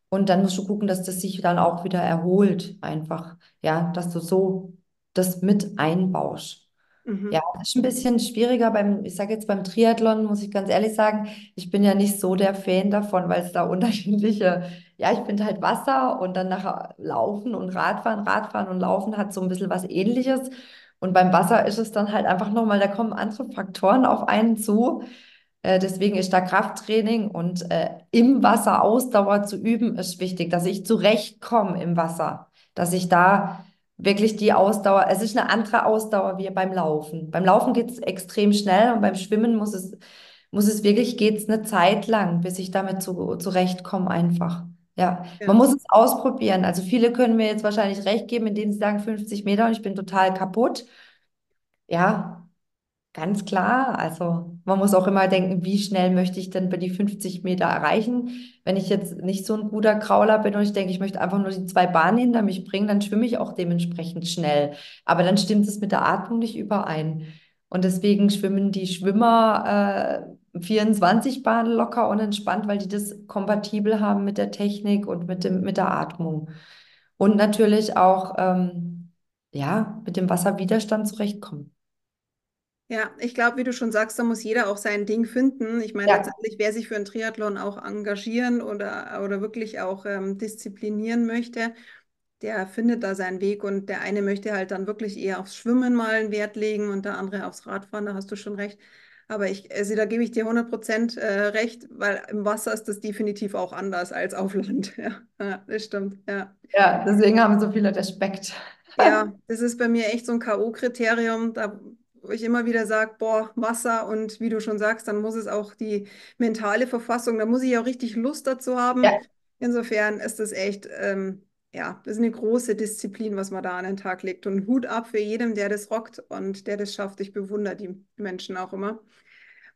S2: Und dann musst du gucken, dass das sich dann auch wieder erholt, einfach. Ja, dass du so das mit einbaust. Ja,
S1: Mhm.
S2: das ist ein bisschen schwieriger beim, ich sage jetzt beim Triathlon, muss ich ganz ehrlich sagen, ich bin ja nicht so der Fan davon, weil es da unterschiedliche, ja, ich finde halt Wasser und dann nachher Laufen und Radfahren. Radfahren und Laufen hat so ein bisschen was Ähnliches. Und beim Wasser ist es dann halt einfach nochmal, da kommen andere Faktoren auf einen zu. Äh, deswegen ist da Krafttraining und äh, im Wasser Ausdauer zu üben, ist wichtig, dass ich zurechtkomme im Wasser, dass ich da wirklich die Ausdauer, es ist eine andere Ausdauer wie beim Laufen. Beim Laufen geht es extrem schnell und beim Schwimmen muss es, muss es wirklich, geht es eine Zeit lang, bis ich damit zu, zurechtkomme einfach. Ja, man muss es ausprobieren. Also viele können mir jetzt wahrscheinlich recht geben, indem sie sagen 50 Meter und ich bin total kaputt. Ja, Ganz klar. Also man muss auch immer denken, wie schnell möchte ich denn bei die 50 Meter erreichen? Wenn ich jetzt nicht so ein guter Krauler bin und ich denke, ich möchte einfach nur die zwei Bahnen hinter mich bringen, dann schwimme ich auch dementsprechend schnell. Aber dann stimmt es mit der Atmung nicht überein. Und deswegen schwimmen die Schwimmer äh, 24 Bahnen locker und entspannt, weil die das kompatibel haben mit der Technik und mit dem, mit der Atmung. Und natürlich auch ähm, ja, mit dem Wasserwiderstand zurechtkommen.
S1: Ja, ich glaube, wie du schon sagst, da muss jeder auch sein Ding finden. Ich meine,
S2: Ja.
S1: letztendlich, wer sich für einen Triathlon auch engagieren oder, oder wirklich auch ähm, disziplinieren möchte, der findet da seinen Weg und der eine möchte halt dann wirklich eher aufs Schwimmen mal einen Wert legen und der andere aufs Radfahren, da hast du schon recht. Aber ich, also da gebe ich dir 100% äh, recht, weil im Wasser ist das definitiv auch anders als auf Land. Ja, ja, das stimmt, ja.
S2: Ja, deswegen haben so viele Respekt.
S1: Ja, das ist bei mir echt so ein K.O.-Kriterium, da wo ich immer wieder sage, boah, Wasser und wie du schon sagst, dann muss es auch die mentale Verfassung, da muss ich auch richtig Lust dazu haben.
S2: Ja,
S1: Insofern ist das echt, ähm, ja, das ist eine große Disziplin, was man da an den Tag legt. Und Hut ab für jedem, der das rockt und der das schafft. Ich bewundere die Menschen auch immer.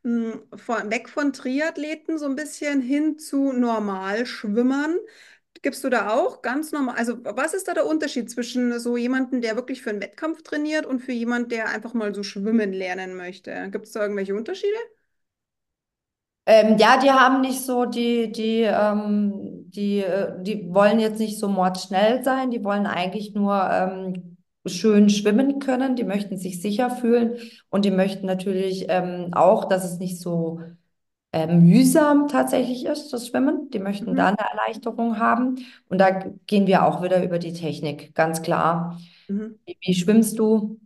S1: Mm, Von, weg von Triathleten so ein bisschen hin zu Normalschwimmern. Gibst du da auch ganz normal, also was ist da der Unterschied zwischen so jemandem, der wirklich für einen Wettkampf trainiert und für jemanden, der einfach mal so schwimmen lernen möchte? Gibt es da irgendwelche Unterschiede?
S2: ähm, ja, die haben nicht so die, die, ähm, die, äh, die wollen jetzt nicht so mordschnell sein, die wollen eigentlich nur ähm, schön schwimmen können, die möchten sich sicher fühlen und die möchten natürlich ähm, auch, dass es nicht so äh, mühsam tatsächlich ist, das Schwimmen. Die möchten da
S1: Mhm.
S2: eine Erleichterung haben und da gehen wir auch wieder über die Technik, ganz klar.
S1: Mhm.
S2: Wie, wie schwimmst du?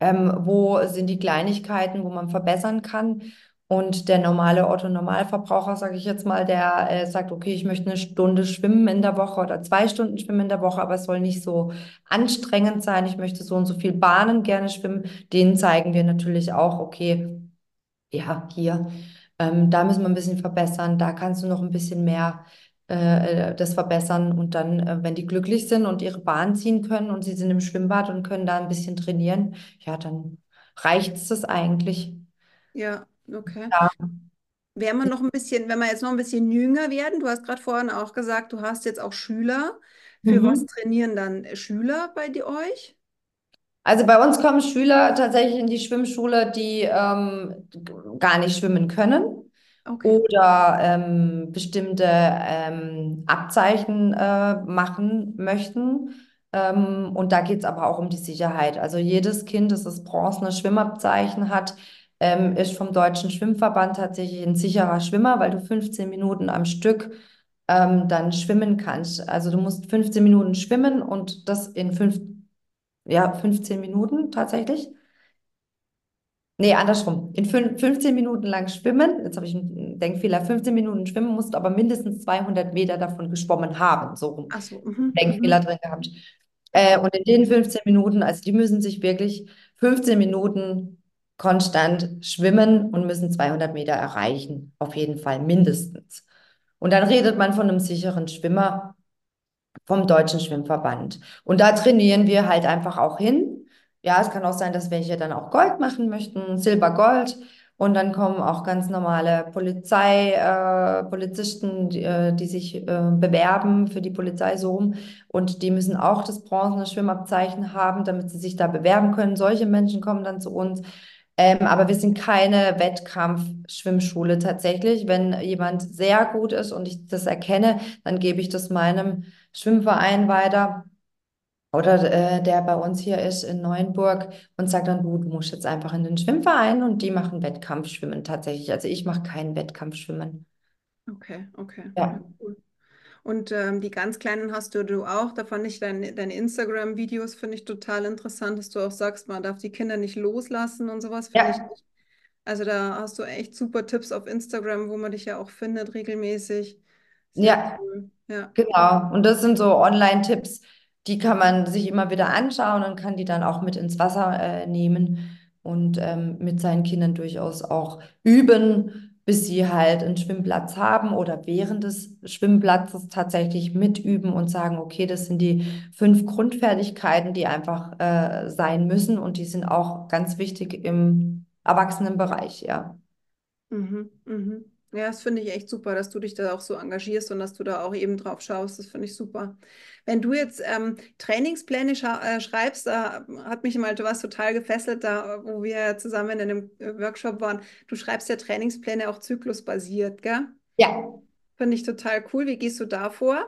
S2: Ähm, wo sind die Kleinigkeiten, wo man verbessern kann? Und der normale Otto-Normalverbraucher, sage ich jetzt mal, der äh, sagt, okay, ich möchte eine Stunde schwimmen in der Woche oder zwei Stunden schwimmen in der Woche, aber es soll nicht so anstrengend sein. Ich möchte so und so viel Bahnen gerne schwimmen. Denen zeigen wir natürlich auch, okay, ja, hier, ähm, da müssen wir ein bisschen verbessern, da kannst du noch ein bisschen mehr äh, äh, das verbessern. Und dann, äh, wenn die glücklich sind und ihre Bahn ziehen können und sie sind im Schwimmbad und können da ein bisschen trainieren, ja, dann reicht es das eigentlich.
S1: Ja, okay.
S2: Ja.
S1: Wäre man noch ein bisschen, wenn wir jetzt noch ein bisschen jünger werden, du hast gerade vorhin auch gesagt, du hast jetzt auch Schüler. Für was
S2: Mhm.
S1: trainieren dann Schüler bei die euch?
S2: Also bei uns kommen Schüler tatsächlich in die Schwimmschule, die ähm, gar nicht schwimmen können.
S1: Okay.
S2: oder ähm, bestimmte ähm, Abzeichen äh, machen möchten. Ähm, und da geht es aber auch um die Sicherheit. Also jedes Kind, das das bronzene Schwimmabzeichen hat, ähm, ist vom Deutschen Schwimmverband tatsächlich ein sicherer Schwimmer, weil du 15 Minuten am Stück ähm, dann schwimmen kannst. Also du musst 15 Minuten schwimmen und das in fünf, ja, 15 Minuten tatsächlich. Nee, andersrum. In fün 15 Minuten lang schwimmen, jetzt habe ich einen Denkfehler, 15 Minuten schwimmen, musst du aber mindestens 200 Meter davon geschwommen haben, so rum.
S1: Ach so. Mhm,
S2: Denkfehler
S1: mhm.
S2: drin gehabt. Äh, und in den 15 Minuten, also die müssen sich wirklich 15 Minuten konstant schwimmen und müssen 200 Meter erreichen, auf jeden Fall mindestens. Und dann redet man von einem sicheren Schwimmer vom Deutschen Schwimmverband. Und da trainieren wir halt einfach auch hin. Ja, es kann auch sein, dass welche dann auch Gold machen möchten, Silber, Gold. Und dann kommen auch ganz normale Polizei, äh, Polizisten, die, äh, die sich äh, bewerben für die Polizei so rum. Und die müssen auch das bronzene Schwimmabzeichen haben, damit sie sich da bewerben können. Solche Menschen kommen dann zu uns. Ähm, aber wir sind keine Wettkampf-Schwimmschule tatsächlich. Wenn jemand sehr gut ist und ich das erkenne, dann gebe ich das meinem Schwimmverein weiter oder äh, der bei uns hier ist in Neuenburg und sagt dann, du, du musst jetzt einfach in den Schwimmverein und die machen Wettkampfschwimmen tatsächlich. Also ich mache kein Wettkampfschwimmen.
S1: Okay, okay. Ja, cool. Und ähm, die ganz Kleinen hast du, du auch. Da fand ich dein, deine Instagram-Videos, finde ich total interessant, dass du auch sagst, man darf die Kinder nicht loslassen und sowas, finde ich.
S2: Ja,
S1: Also da hast du echt super Tipps auf Instagram, wo man dich ja auch findet regelmäßig. Sehr
S2: ja.
S1: cool. Ja.
S2: Genau, und das sind so Online-Tipps, die kann man sich immer wieder anschauen und kann die dann auch mit ins Wasser äh, nehmen und ähm, mit seinen Kindern durchaus auch üben, bis sie halt einen Schwimmplatz haben oder während des Schwimmplatzes tatsächlich mitüben und sagen, okay, das sind die fünf Grundfertigkeiten, die einfach äh, sein müssen und die sind auch ganz wichtig im Erwachsenenbereich, ja.
S1: Mhm, mhm. Ja, das finde ich echt super, dass du dich da auch so engagierst und dass du da auch eben drauf schaust. Das finde ich super. Wenn du jetzt ähm, Trainingspläne äh, schreibst, da hat mich mal was total gefesselt, da wo wir zusammen in einem äh, Workshop waren. Du schreibst ja Trainingspläne auch zyklusbasiert, gell?
S2: Ja.
S1: Finde ich total cool. Wie gehst du da vor?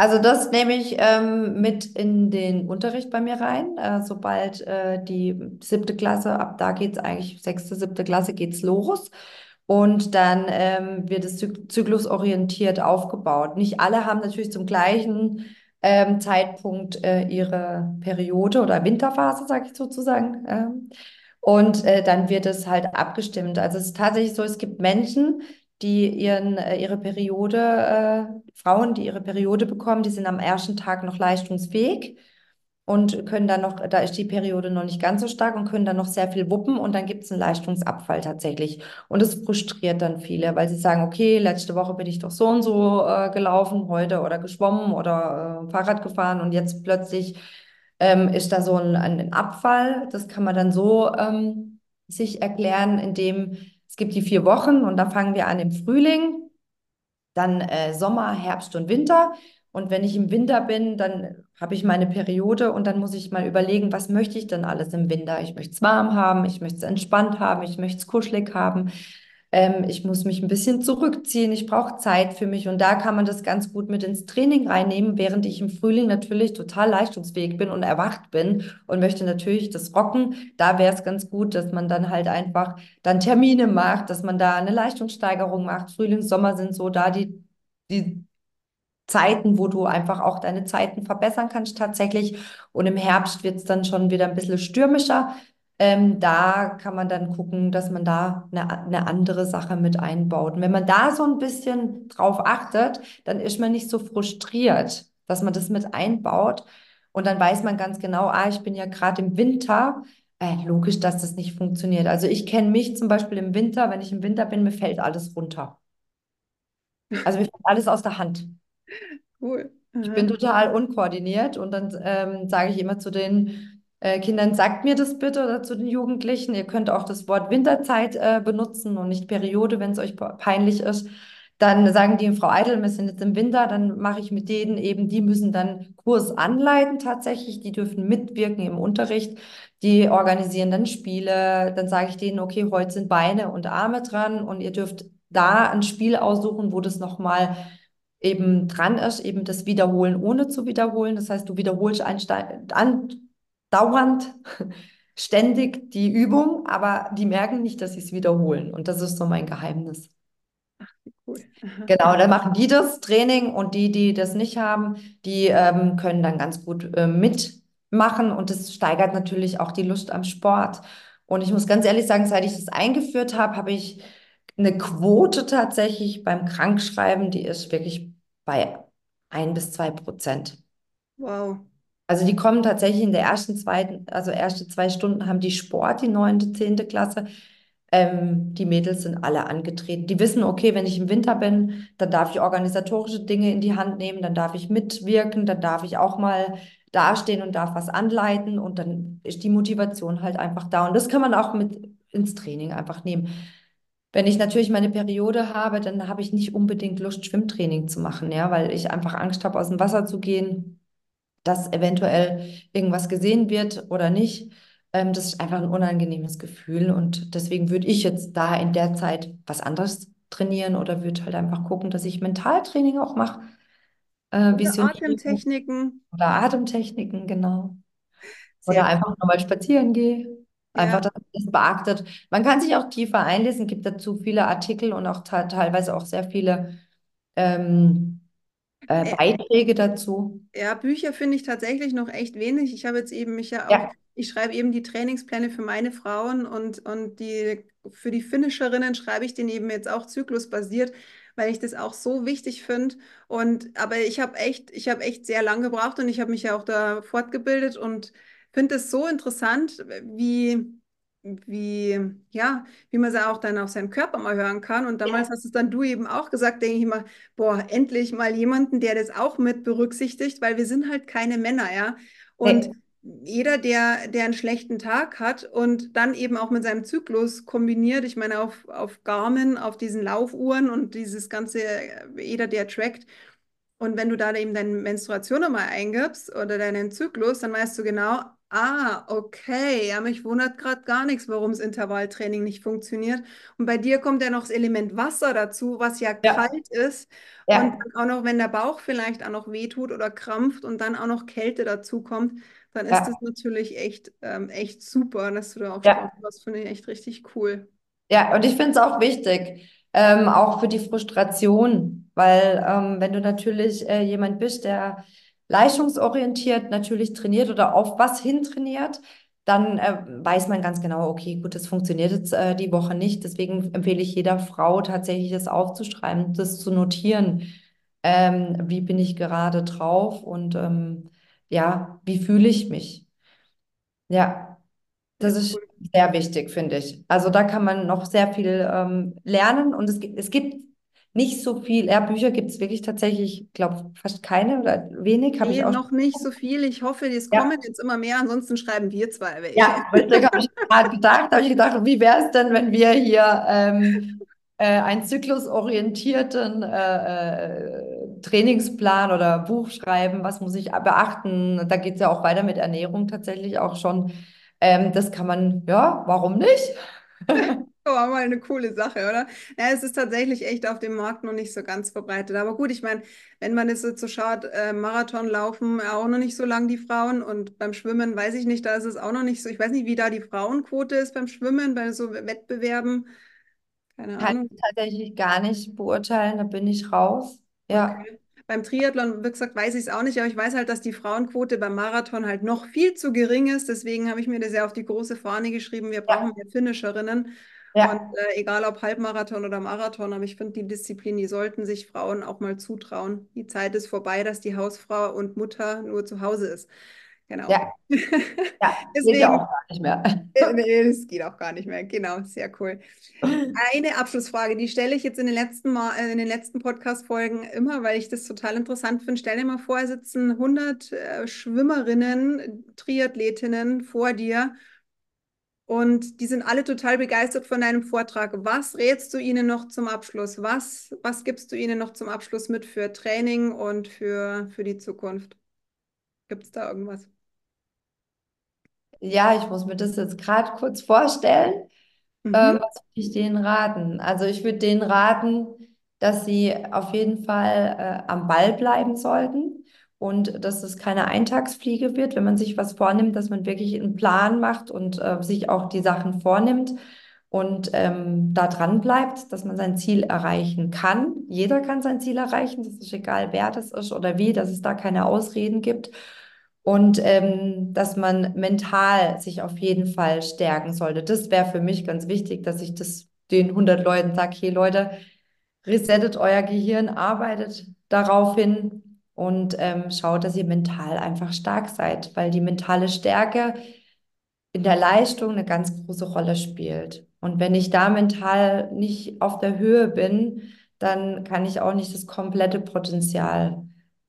S2: Also das nehme ich ähm, mit in den Unterricht bei mir rein. Äh, sobald äh, die siebte Klasse, ab da geht es eigentlich, sechste, siebte Klasse geht's los. Und dann ähm, wird es zyk- zyklusorientiert aufgebaut. Nicht alle haben natürlich zum gleichen ähm, Zeitpunkt äh, ihre Periode oder Winterphase, sage ich sozusagen. Ähm, und äh, dann wird es halt abgestimmt. Also es ist tatsächlich so, es gibt Menschen, die ihren, äh, ihre Periode, äh, Frauen, die ihre Periode bekommen, die sind am ersten Tag noch leistungsfähig und können dann noch, da ist die Periode noch nicht ganz so stark und können dann noch sehr viel wuppen und dann gibt es einen Leistungsabfall tatsächlich. Und das frustriert dann viele, weil sie sagen, okay, letzte Woche bin ich doch so und so äh, gelaufen, heute oder geschwommen oder äh, Fahrrad gefahren und jetzt plötzlich ähm, ist da so ein, ein Abfall. Das kann man dann so ähm, sich erklären, indem es gibt die vier Wochen und da fangen wir an im Frühling dann äh, Sommer, Herbst und Winter. Und wenn ich im Winter bin, dann habe ich meine Periode und dann muss ich mal überlegen, was möchte ich denn alles im Winter? Ich möchte es warm haben, ich möchte es entspannt haben, ich möchte es kuschelig haben. Ähm, ich muss mich ein bisschen zurückziehen, ich brauche Zeit für mich und da kann man das ganz gut mit ins Training reinnehmen, während ich im Frühling natürlich total leistungsfähig bin und erwacht bin und möchte natürlich das rocken. Da wäre es ganz gut, dass man dann halt einfach dann Termine macht, dass man da eine Leistungssteigerung macht. Frühling, Sommer sind so da die, die Zeiten, wo du einfach auch deine Zeiten verbessern kannst tatsächlich. Und im Herbst wird es dann schon wieder ein bisschen stürmischer. Ähm, da kann man dann gucken, dass man da eine, eine andere Sache mit einbaut. Und wenn man da so ein bisschen drauf achtet, dann ist man nicht so frustriert, dass man das mit einbaut. Und dann weiß man ganz genau, ah, ich bin ja gerade im Winter. Äh, logisch, dass das nicht funktioniert. Also ich kenne mich zum Beispiel im Winter, wenn ich im Winter bin, mir fällt alles runter. Also mir fällt alles aus der Hand.
S1: Cool.
S2: Ich bin
S1: Aha.
S2: total unkoordiniert und dann ähm, sage ich immer zu den äh, Kindern, sagt mir das bitte oder zu den Jugendlichen. Ihr könnt auch das Wort Winterzeit äh, benutzen und nicht Periode, wenn es euch pe- peinlich ist. Dann sagen die, Frau Eitel, wir sind jetzt im Winter, dann mache ich mit denen eben, die müssen dann Kurs anleiten tatsächlich, die dürfen mitwirken im Unterricht, die organisieren dann Spiele, dann sage ich denen, okay, heute sind Beine und Arme dran und ihr dürft da ein Spiel aussuchen, wo das nochmal eben dran ist, eben das Wiederholen ohne zu wiederholen. Das heißt, du wiederholst andauernd, ständig die Übung, aber die merken nicht, dass sie es wiederholen. Und das ist so mein Geheimnis.
S1: Cool. Aha.
S2: Genau, dann machen die das Training und die, die das nicht haben, die ähm, können dann ganz gut äh, mitmachen und das steigert natürlich auch die Lust am Sport. Und ich muss ganz ehrlich sagen, seit ich das eingeführt habe, habe ich eine Quote tatsächlich beim Krankschreiben, die ist wirklich bei ein bis zwei Prozent.
S1: Wow.
S2: Also die kommen tatsächlich in der ersten, zweiten, also erste zwei Stunden haben die Sport, die neunte, zehnte Klasse. Ähm, die Mädels sind alle angetreten. Die wissen, okay, wenn ich im Winter bin, dann darf ich organisatorische Dinge in die Hand nehmen, dann darf ich mitwirken, dann darf ich auch mal dastehen und darf was anleiten und dann ist die Motivation halt einfach da. Und das kann man auch mit ins Training einfach nehmen. Wenn ich natürlich meine Periode habe, dann habe ich nicht unbedingt Lust, Schwimmtraining zu machen, ja, weil ich einfach Angst habe, aus dem Wasser zu gehen, dass eventuell irgendwas gesehen wird oder nicht. Ähm, das ist einfach ein unangenehmes Gefühl und deswegen würde ich jetzt da in der Zeit was anderes trainieren oder würde halt einfach gucken, dass ich Mentaltraining auch mache, äh,
S1: Oder Atemtechniken.
S2: oder Atemtechniken, genau. Oder
S1: Sehr
S2: einfach
S1: cool.
S2: nochmal spazieren gehe. Einfach, dass man das beachtet. Man kann sich auch tiefer einlesen, gibt dazu viele Artikel und auch te- teilweise auch sehr viele ähm, äh,
S1: Äh,
S2: Beiträge dazu?
S1: Ja, Bücher finde ich tatsächlich noch echt wenig. Ich habe jetzt eben mich ja auch,
S2: Ja,
S1: ich schreibe eben die Trainingspläne für meine Frauen und, und die für die Finisherinnen schreibe ich den eben jetzt auch zyklusbasiert, weil ich das auch so wichtig finde. Und aber ich habe echt, ich habe echt sehr lang gebraucht und ich habe mich ja auch da fortgebildet und finde es so interessant, wie wie, ja, wie man es auch dann auf seinem Körper mal hören kann. Und damals
S2: ja,
S1: hast es dann du eben auch gesagt, denke ich mal, boah, endlich mal jemanden, der das auch mit berücksichtigt, weil wir sind halt keine Männer, ja. Und
S2: nee,
S1: jeder, der, der einen schlechten Tag hat und dann eben auch mit seinem Zyklus kombiniert, ich meine, auf, auf Garmin, auf diesen Laufuhren und dieses ganze, jeder, der trackt, und wenn du da eben deine Menstruation nochmal eingibst oder deinen Zyklus, dann weißt du genau, ah, okay, ja, mich wundert gerade gar nichts, warum das Intervalltraining nicht funktioniert. Und bei dir kommt ja noch das Element Wasser dazu, was ja
S2: ja,
S1: kalt ist. Und
S2: ja,
S1: dann auch noch, wenn der Bauch vielleicht auch noch wehtut oder krampft und dann auch noch Kälte dazu kommt, dann ist das
S2: ja,
S1: natürlich echt, ähm, echt super, dass du da auch
S2: ja.
S1: machst. Finde ich echt richtig cool.
S2: Ja, und ich finde es auch wichtig, ähm, auch für die Frustration, weil ähm, wenn du natürlich äh, jemand bist, der leistungsorientiert natürlich trainiert oder auf was hin trainiert, dann äh, weiß man ganz genau, okay, gut, das funktioniert jetzt äh, die Woche nicht. Deswegen empfehle ich jeder Frau tatsächlich, das aufzuschreiben, das zu notieren. Ähm, wie bin ich gerade drauf und ähm, ja, wie fühle ich mich? Ja. Das ist sehr wichtig, finde ich. Also da kann man noch sehr viel ähm, lernen und es es gibt nicht so viel, ja, Bücher gibt es wirklich tatsächlich, ich glaube, fast keine oder wenig, habe
S1: Nee,
S2: ich auch.
S1: noch nicht so viel. Ich hoffe, es kommen
S2: Ja,
S1: jetzt immer mehr. Ansonsten schreiben wir zwei welche.
S2: ja, habe ich gerade gedacht, habe ich gedacht, wie wäre es denn, wenn wir hier ähm, äh, einen zyklusorientierten äh, äh, Trainingsplan oder Buch schreiben, was muss ich beachten? Da geht es ja auch weiter mit Ernährung tatsächlich auch schon. Ähm, das kann man, ja, warum nicht?
S1: Aber mal eine coole Sache, oder? Ja, es ist tatsächlich echt auf dem Markt noch nicht so ganz verbreitet. Aber gut, ich meine, wenn man es jetzt so schaut, äh, Marathon laufen auch noch nicht so lang die Frauen und beim Schwimmen weiß ich nicht, da ist es auch noch nicht so. Ich weiß nicht, wie da die Frauenquote ist beim Schwimmen, bei so Wettbewerben. Keine
S2: Kann
S1: Ahnung.
S2: ich tatsächlich gar nicht beurteilen, da bin ich raus. Ja,
S1: Okay. Beim Triathlon, wie gesagt, weiß ich es auch nicht, aber ich weiß halt, dass die Frauenquote beim Marathon halt noch viel zu gering ist. Deswegen habe ich mir das ja auf die große Fahne geschrieben. Wir brauchen
S2: ja,
S1: mehr Finisherinnen. Und
S2: ja,
S1: äh, egal ob Halbmarathon oder Marathon, aber ich finde die Disziplin, die sollten sich Frauen auch mal zutrauen. Die Zeit ist vorbei, dass die Hausfrau und Mutter nur zu Hause ist. Genau.
S2: ja, ja, geht ja
S1: Deswegen,
S2: auch gar nicht mehr.
S1: äh, nee, das geht auch gar nicht mehr. Genau, sehr cool. Eine Abschlussfrage, die stelle ich jetzt in den letzten Mal, äh, in den letzten Podcast-Folgen immer, weil ich das total interessant finde. Stell dir mal vor, sitzen 100 äh, Schwimmerinnen, Triathletinnen vor dir und die sind alle total begeistert von deinem Vortrag. Was rätst du ihnen noch zum Abschluss? Was, was gibst du ihnen noch zum Abschluss mit für Training und für, für die Zukunft? Gibt es da irgendwas?
S2: Ja, ich muss mir das jetzt gerade kurz vorstellen. Ähm,
S1: Mhm.
S2: was würde ich denen raten? Also ich würde denen raten, dass sie auf jeden Fall äh, am Ball bleiben sollten und dass es keine Eintagsfliege wird, wenn man sich was vornimmt, dass man wirklich einen Plan macht und äh, sich auch die Sachen vornimmt und ähm, da dran bleibt, dass man sein Ziel erreichen kann. Jeder kann sein Ziel erreichen, das ist egal, wer das ist oder wie, dass es da keine Ausreden gibt. Und ähm, dass man mental sich auf jeden Fall stärken sollte. Das wäre für mich ganz wichtig, dass ich das den 100 Leuten sage, hey Leute, resettet euer Gehirn, arbeitet darauf hin und ähm, schaut, dass ihr mental einfach stark seid, weil die mentale Stärke in der Leistung eine ganz große Rolle spielt. Und wenn ich da mental nicht auf der Höhe bin, dann kann ich auch nicht das komplette Potenzial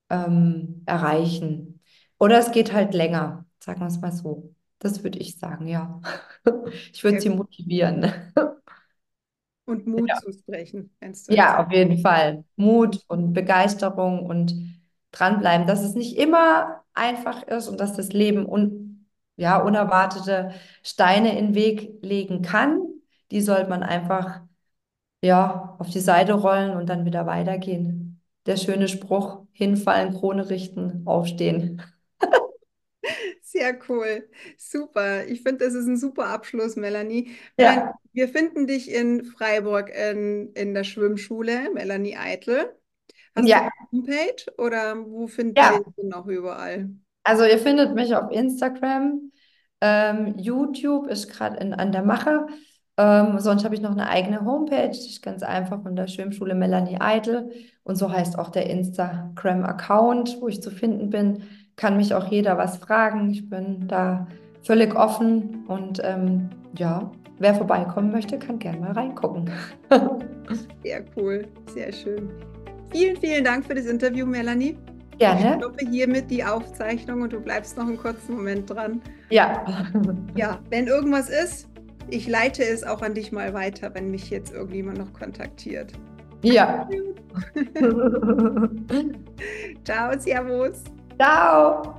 S2: ähm, erreichen. Oder es geht halt länger, sagen wir es mal so. Das würde ich sagen, ja. Ich würde
S1: Sehr
S2: sie motivieren.
S1: Und Mut
S2: Ja.
S1: zusprechen.
S2: Ja, auf jeden Fall. Mut und Begeisterung und dranbleiben, dass es nicht immer einfach ist und dass das Leben un ja, unerwartete Steine in den Weg legen kann. Die sollte man einfach ja, auf die Seite rollen und dann wieder weitergehen. Der schöne Spruch, hinfallen, Krone richten, aufstehen.
S1: Sehr cool. Super. Ich finde, das ist ein super Abschluss, Melanie.
S2: Ja,
S1: wir finden dich in Freiburg in, in der Schwimmschule, Melanie Eitel. Hast
S2: Ja.
S1: du eine Homepage oder wo finden
S2: Ja.
S1: dich noch überall?
S2: Also ihr findet mich auf Instagram. Ähm, YouTube ist gerade an der Mache. Ähm, sonst habe ich noch eine eigene Homepage, die ist ganz einfach von der Schwimmschule Melanie Eitel. Und so heißt auch der Instagram-Account, wo ich zu finden bin. Kann mich auch jeder was fragen. Ich bin da völlig offen. Und ähm, ja, wer vorbeikommen möchte, kann gerne mal reingucken.
S1: Sehr cool, sehr schön. Vielen, vielen Dank für das Interview, Melanie. Ich
S2: Gerne.
S1: stoppe hiermit die Aufzeichnung und du bleibst noch einen kurzen Moment dran.
S2: Ja.
S1: Ja, wenn irgendwas ist, ich leite es auch an dich mal weiter, wenn mich jetzt irgendjemand noch kontaktiert.
S2: Ja.
S1: Ciao, Servus.
S2: Ciao.